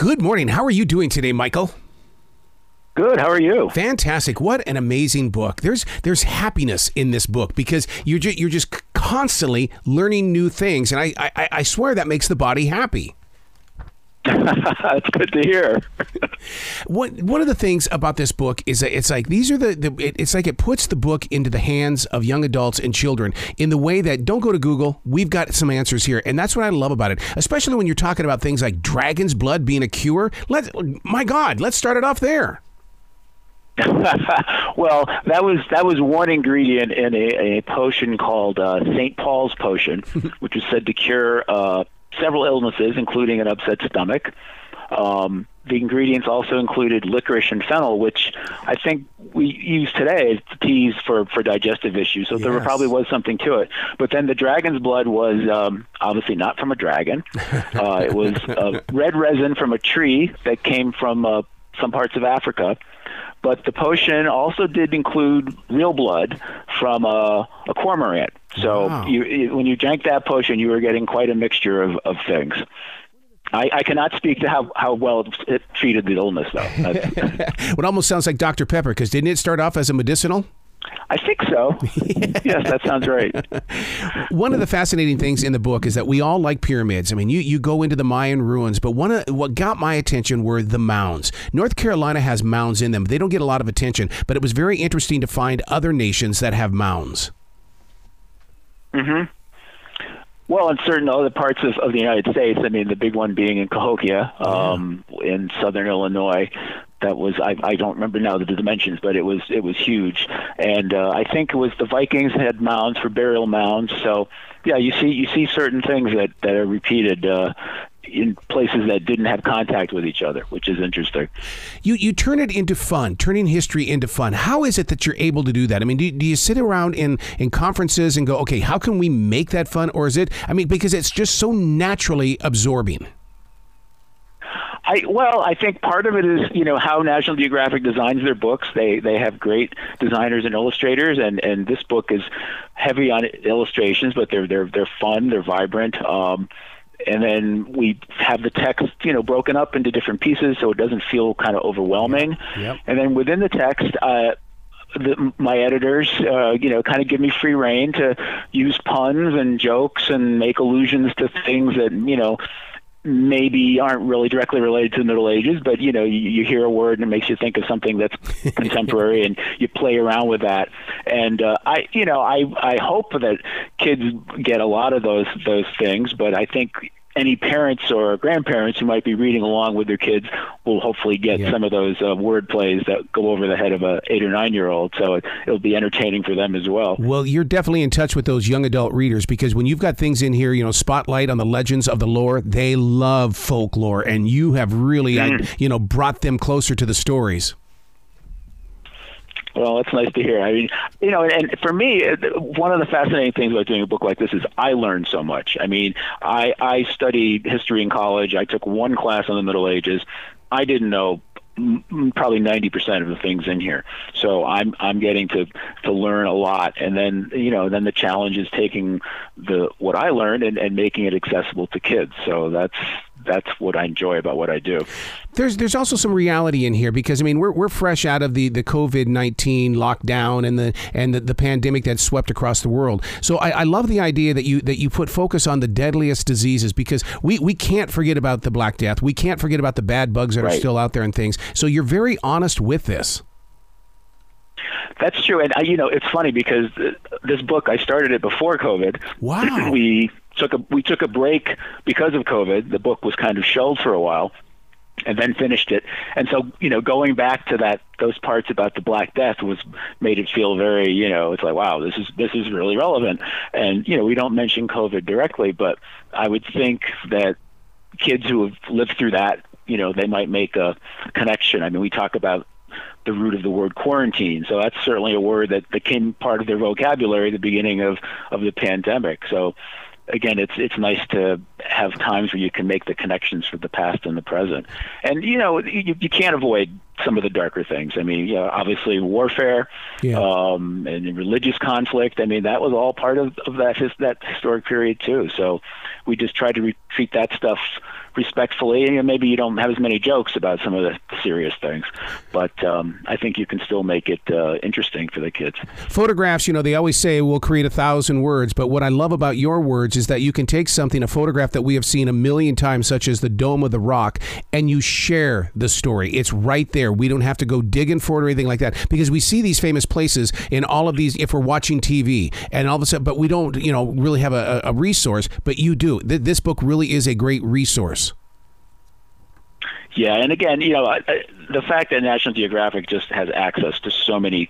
Good morning. How are you doing today, Michael? Good. How are you? Fantastic. What an amazing book. There's there's happiness in this book because you're ju- you're just constantly learning new things, and I I, I swear that makes the body happy. That's good to hear. One one of the things about this book is that it's like these are the, the it, it's like it puts the book into the hands of young adults and children in the way that don't go to Google. We've got some answers here, and that's what I love about it. Especially when you're talking about things like dragon's blood being a cure. Let my God, let's start it off there. well, that was that was one ingredient in a, a potion called uh, St. Paul's potion, which was said to cure uh, several illnesses, including an upset stomach. Um, the ingredients also included licorice and fennel, which I think we use today as teas for, for digestive issues. So yes. there probably was something to it. But then the dragon's blood was um, obviously not from a dragon. Uh, it was uh, red resin from a tree that came from uh, some parts of Africa. But the potion also did include real blood from a, a cormorant. So wow. you, you, when you drank that potion, you were getting quite a mixture of, of things. I, I, cannot speak to how, how well it treated the illness, though. it almost sounds like Dr. Pepper, because didn't it start off as a medicinal? I think so. yes, that sounds right. One of the fascinating things in the book is that we all like pyramids. I mean, you, you go into the Mayan ruins, but one of what got my attention were the mounds. North Carolina has mounds in them. They don't get a lot of attention, but it was very interesting to find other nations that have mounds. Mhm. Well, in certain other parts of, of the United States, I mean, the big one being in Cahokia, um, in southern Illinois, that was I, I don't remember now the dimensions, but it was it was huge, and uh, I think it was the Vikings had mounds for burial mounds. So yeah, you see you see certain things that that are repeated. Uh, in places that didn't have contact with each other, which is interesting. You you turn it into fun, turning history into fun. How is it that you're able to do that? I mean, do, do you sit around in in conferences and go, okay, how can we make that fun, or is it? I mean, because it's just so naturally absorbing. I well, I think part of it is you know how National Geographic designs their books. They they have great designers and illustrators, and and this book is heavy on illustrations, but they're they're they're fun, they're vibrant. Um, and then we have the text, you know, broken up into different pieces, so it doesn't feel kind of overwhelming. Yep. And then within the text, uh, the, my editors, uh, you know, kind of give me free rein to use puns and jokes and make allusions to things that, you know, maybe aren't really directly related to the Middle Ages, but you know, you, you hear a word and it makes you think of something that's contemporary, and you play around with that. And uh, I, you know, I I hope that kids get a lot of those those things, but I think any parents or grandparents who might be reading along with their kids will hopefully get yeah. some of those uh, word plays that go over the head of a eight or nine year old. So it, will be entertaining for them as well. Well, you're definitely in touch with those young adult readers because when you've got things in here, you know, spotlight on the legends of the lore, they love folklore, and you have really, mm. you know, brought them closer to the stories. Well, that's nice to hear. I mean, you know, and for me, uh, one of the fascinating things about doing a book like this is I learned so much. I mean, I I studied history in college. I took one class on the Middle Ages. I didn't know probably 90% of the things in here. So I'm I'm getting to to learn a lot and then you know then the challenge is taking the what I learned and, and making it accessible to kids. So that's that's what I enjoy about what I do. There's there's also some reality in here because I mean we're, we're fresh out of the, the COVID nineteen lockdown and the and the, the pandemic that swept across the world. So I, I love the idea that you that you put focus on the deadliest diseases because we, we can't forget about the Black Death. We can't forget about the bad bugs that right. are still out there and things. So you're very honest with this. That's true, and uh, you know it's funny because this book I started it before COVID. Wow. we took a we took a break because of COVID. The book was kind of shelved for a while, and then finished it. And so, you know, going back to that those parts about the Black Death was made it feel very, you know, it's like, wow, this is this is really relevant. And you know, we don't mention COVID directly, but I would think that kids who have lived through that, you know, they might make a connection. I mean, we talk about the root of the word quarantine. So that's certainly a word that became part of their vocabulary at the beginning of, of the pandemic. So again, it's it's nice to have times where you can make the connections for the past and the present. And you know, you, you can't avoid some of the darker things. I mean, you know, obviously warfare yeah. um, and religious conflict. I mean, that was all part of, of that his, that historic period too. So we just try to re- treat that stuff respectfully, and maybe you don't have as many jokes about some of the serious things, but um, I think you can still make it uh, interesting for the kids. Photographs, you know, they always say will create a thousand words, but what I love about your words is that you can take something, a photograph that we have seen a million times, such as the Dome of the Rock, and you share the story. It's right there. We don't have to go digging for it or anything like that because we see these famous places in all of these if we're watching TV, and all of a sudden, but we don't, you know, really have a, a resource. But you do. This book really is a great resource. Yeah, and again, you know, the fact that National Geographic just has access to so many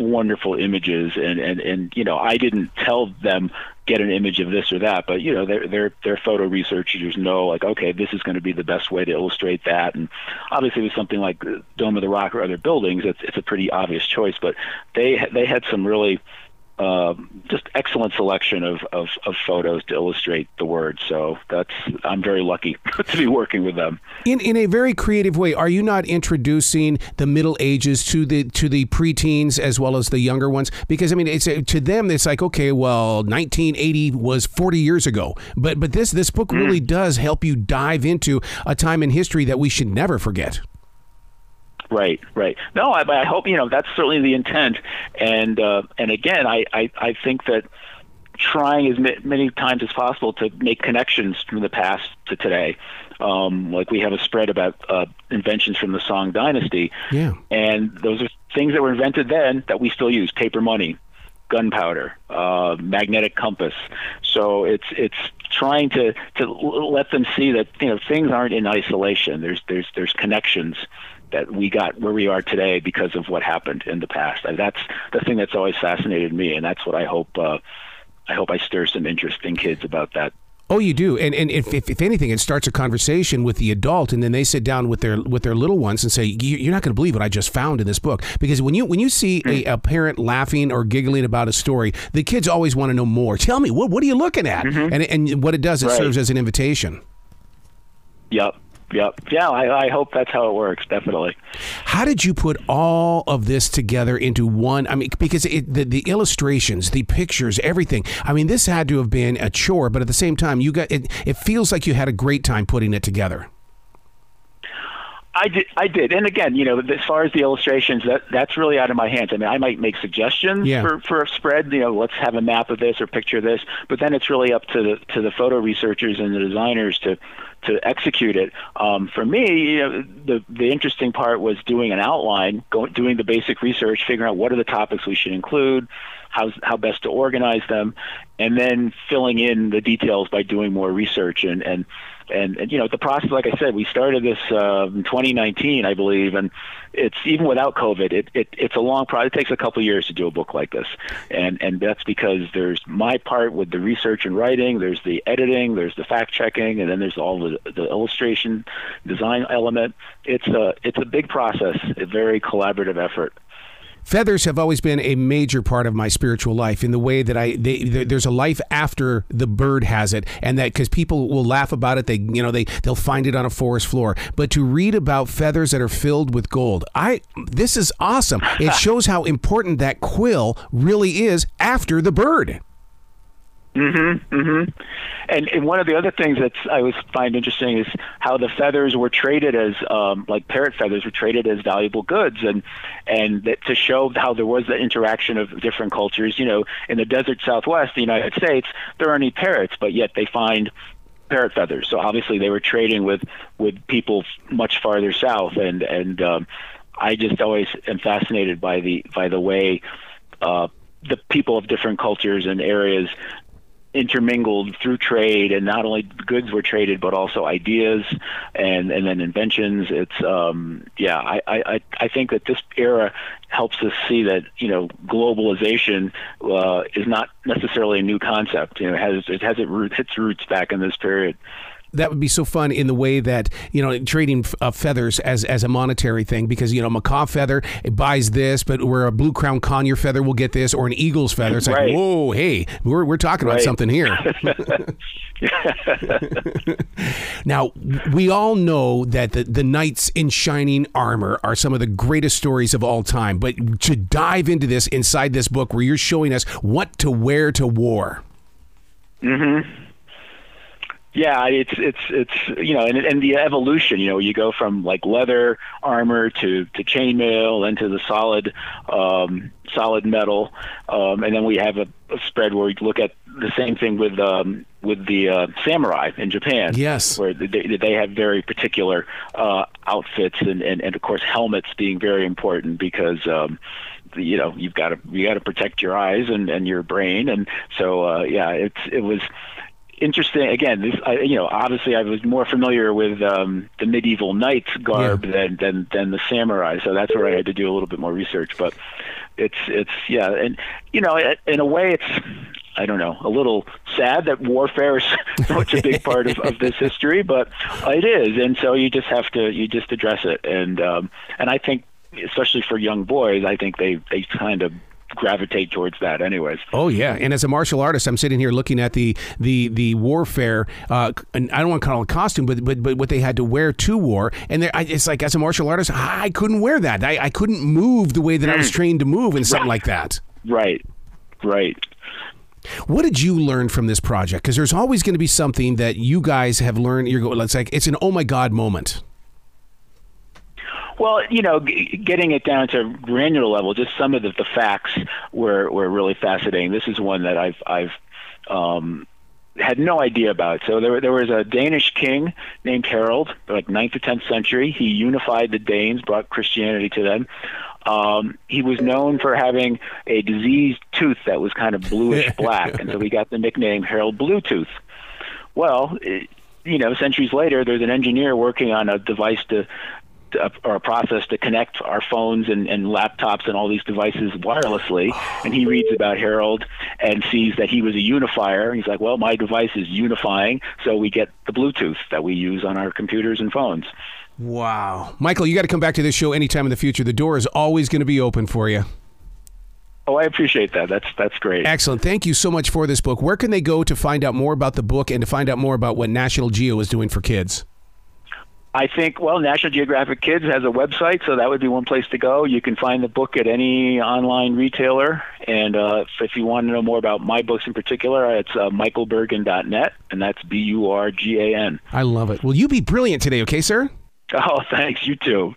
wonderful images, and and and you know, I didn't tell them get an image of this or that, but you know, their their their photo researchers know like, okay, this is going to be the best way to illustrate that, and obviously with something like Dome of the Rock or other buildings, it's it's a pretty obvious choice, but they they had some really uh, just excellent selection of, of, of, photos to illustrate the word. So that's I'm very lucky to be working with them. In in a very creative way, are you not introducing the Middle Ages to the to the preteens as well as the younger ones? Because I mean, it's to them it's like okay, well, 1980 was 40 years ago, but but this this book really mm. does help you dive into a time in history that we should never forget. Right, right. No, I, I hope you know that's certainly the intent, and uh, and again, I, I I think that trying as many times as possible to make connections from the past to today. Um, like we have a spread about uh, inventions from the Song Dynasty, yeah, and those are things that were invented then that we still use: paper money, gunpowder, uh, magnetic compass. So it's it's trying to to let them see that you know things aren't in isolation. There's there's there's connections that we got where we are today because of what happened in the past. And that's the thing that's always fascinated me, and that's what I hope. Uh, I hope I stir some interest in kids about that. Oh, you do, and and if, if, if anything, it starts a conversation with the adult, and then they sit down with their with their little ones and say, "You're not going to believe what I just found in this book." Because when you when you see a, a parent laughing or giggling about a story, the kids always want to know more. Tell me, what what are you looking at? Mm-hmm. And and what it does, it right. serves as an invitation. Yep, Yep. Yeah, I, I, hope that's how it works. Definitely. How did you put all of this together into one? I mean, because it, the, the illustrations, the pictures, everything. I mean, this had to have been a chore, but at the same time, you got it. It feels like you had a great time putting it together. I did, I did, and again, you know, as far as the illustrations, that that's really out of my hands. I mean, I might make suggestions yeah. for, for a spread. You know, let's have a map of this or picture this, but then it's really up to the to the photo researchers and the designers to to execute it. Um, for me, you know, the the interesting part was doing an outline, going, doing the basic research, figuring out what are the topics we should include, how how best to organize them, and then filling in the details by doing more research and and and, and you know the process like i said we started this uh, in 2019 i believe and it's even without covid it, it it's a long process it takes a couple of years to do a book like this. And and that's because there's my part with the research and writing there's the editing there's the fact checking and then there's all the the illustration design element. It's a it's a big process a very collaborative effort Feathers have always been a major part of my spiritual life in the way that I they, there's a life after the bird has it, and that because people will laugh about it, they you know they they'll find it on a forest floor. But to read about feathers that are filled with gold, I this is awesome. It shows how important that quill really is after the bird. Mm-hmm. Mm-hmm. And, and one of the other things that I always find interesting is how the feathers were traded as, um, like parrot feathers, were traded as valuable goods, and and that to show how there was the interaction of different cultures. You know, in the desert Southwest, the United States, there aren't any parrots, but yet they find parrot feathers. So obviously they were trading with with people much farther south, and and um, I just always am fascinated by the by the way. Uh, the people of different cultures and areas intermingled through trade, and not only goods were traded, but also ideas and and then inventions. It's um, yeah, I, I I think that this era helps us see that you know globalization uh, is not necessarily a new concept. You know, it has it has it its roots back in this period that would be so fun in the way that you know trading uh, feathers as as a monetary thing because you know macaw feather buys this, but where a blue crown conure feather will get this, or an eagle's feather. It's right. like whoa, hey, we're we're talking right. about something here. now we all know that the the knights in shining armor are some of the greatest stories of all time, but to dive into this inside this book where you're showing us what to wear to war. Mm-hmm yeah, it's it's it's you know, and and the evolution. You know, you go from like leather armor to to chainmail, and to the solid um, solid metal, um, and then we have a, a spread where we look at the same thing with um, with the uh, samurai in Japan. Yes, where they they have very particular uh, outfits, and, and and of course helmets being very important because. Um, you know you've got to you got to protect your eyes and and your brain and so uh yeah it's it was interesting. Again, this, I, you know, obviously I was more familiar with um, the medieval knights garb yeah. than, than than the samurai, so that's where I had to do a little bit more research. But it's it's yeah, and you know, in a way, it's I don't know, a little sad that warfare is such a big part of, of this history, but it is, and so you just have to you just address it, and um, and I think especially for young boys, I think they they kind of gravitate towards that anyways oh yeah and as a martial artist i'm sitting here looking at the the the warfare uh, and i don't want to call it costume but but, but what they had to wear to war and it's like as a martial artist i couldn't wear that i, I couldn't move the way that i was mm. trained to move in something right. like that right right what did you learn from this project? Because there's always going to be something that you guys have learned. You're going, it's like it's an oh my god moment. Well, you know, g- getting it down to granular level, just some of the, the facts were were really fascinating. This is one that I've I've um, had no idea about. So there, there was a Danish king named Harold, like ninth or tenth century. He unified the Danes, brought Christianity to them. Um, he was known for having a diseased tooth that was kind of bluish black, and so he got the nickname Harold Bluetooth. Well, it, you know, centuries later, there's an engineer working on a device to or a process to connect our phones and, and laptops and all these devices wirelessly. And he reads about Harold and sees that he was a unifier. He's like, well, my device is unifying, so we get the Bluetooth that we use on our computers and phones. Wow. Michael, you got to come back to this show anytime in the future. The door is always going to be open for you. Oh, I appreciate that. That's that's great. Excellent. Thank you so much for this book. Where can they go to find out more about the book and to find out more about what National Geo is doing for kids? I think, well, National Geographic Kids has a website, so that would be one place to go. You can find the book at any online retailer. And uh, if, if, you want to know more about my books in particular, it's uh, michaelburgan.net, and that's B U R G A N. I love it. Will you be brilliant today, okay, sir? Oh, thanks. You too.